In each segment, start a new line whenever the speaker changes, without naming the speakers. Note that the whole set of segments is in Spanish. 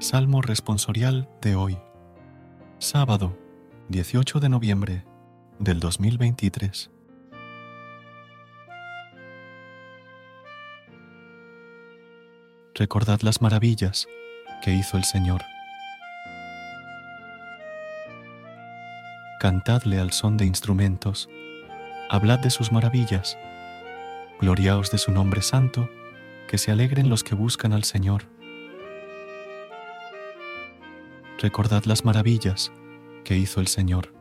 Salmo responsorial de hoy, sábado 18 de noviembre del 2023. Recordad las maravillas que hizo el Señor. Cantadle al son de instrumentos, hablad de sus maravillas, gloriaos de su nombre santo, que se alegren los que buscan al Señor. Recordad las maravillas que hizo el Señor.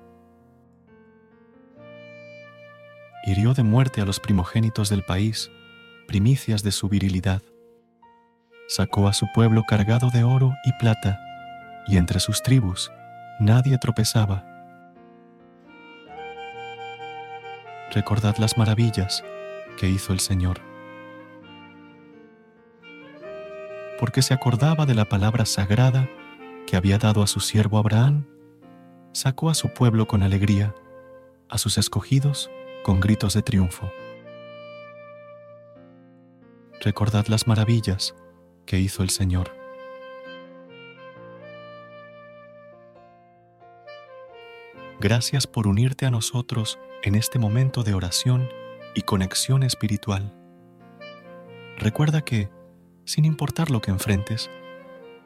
Hirió de muerte a los primogénitos del país, primicias de su virilidad. Sacó a su pueblo cargado de oro y plata, y entre sus tribus nadie tropezaba. Recordad las maravillas que hizo el Señor. Porque se acordaba de la palabra sagrada que había dado a su siervo Abraham, sacó a su pueblo con alegría, a sus escogidos con gritos de triunfo. Recordad las maravillas que hizo el Señor. Gracias por unirte a nosotros en este momento de oración y conexión espiritual. Recuerda que, sin importar lo que enfrentes,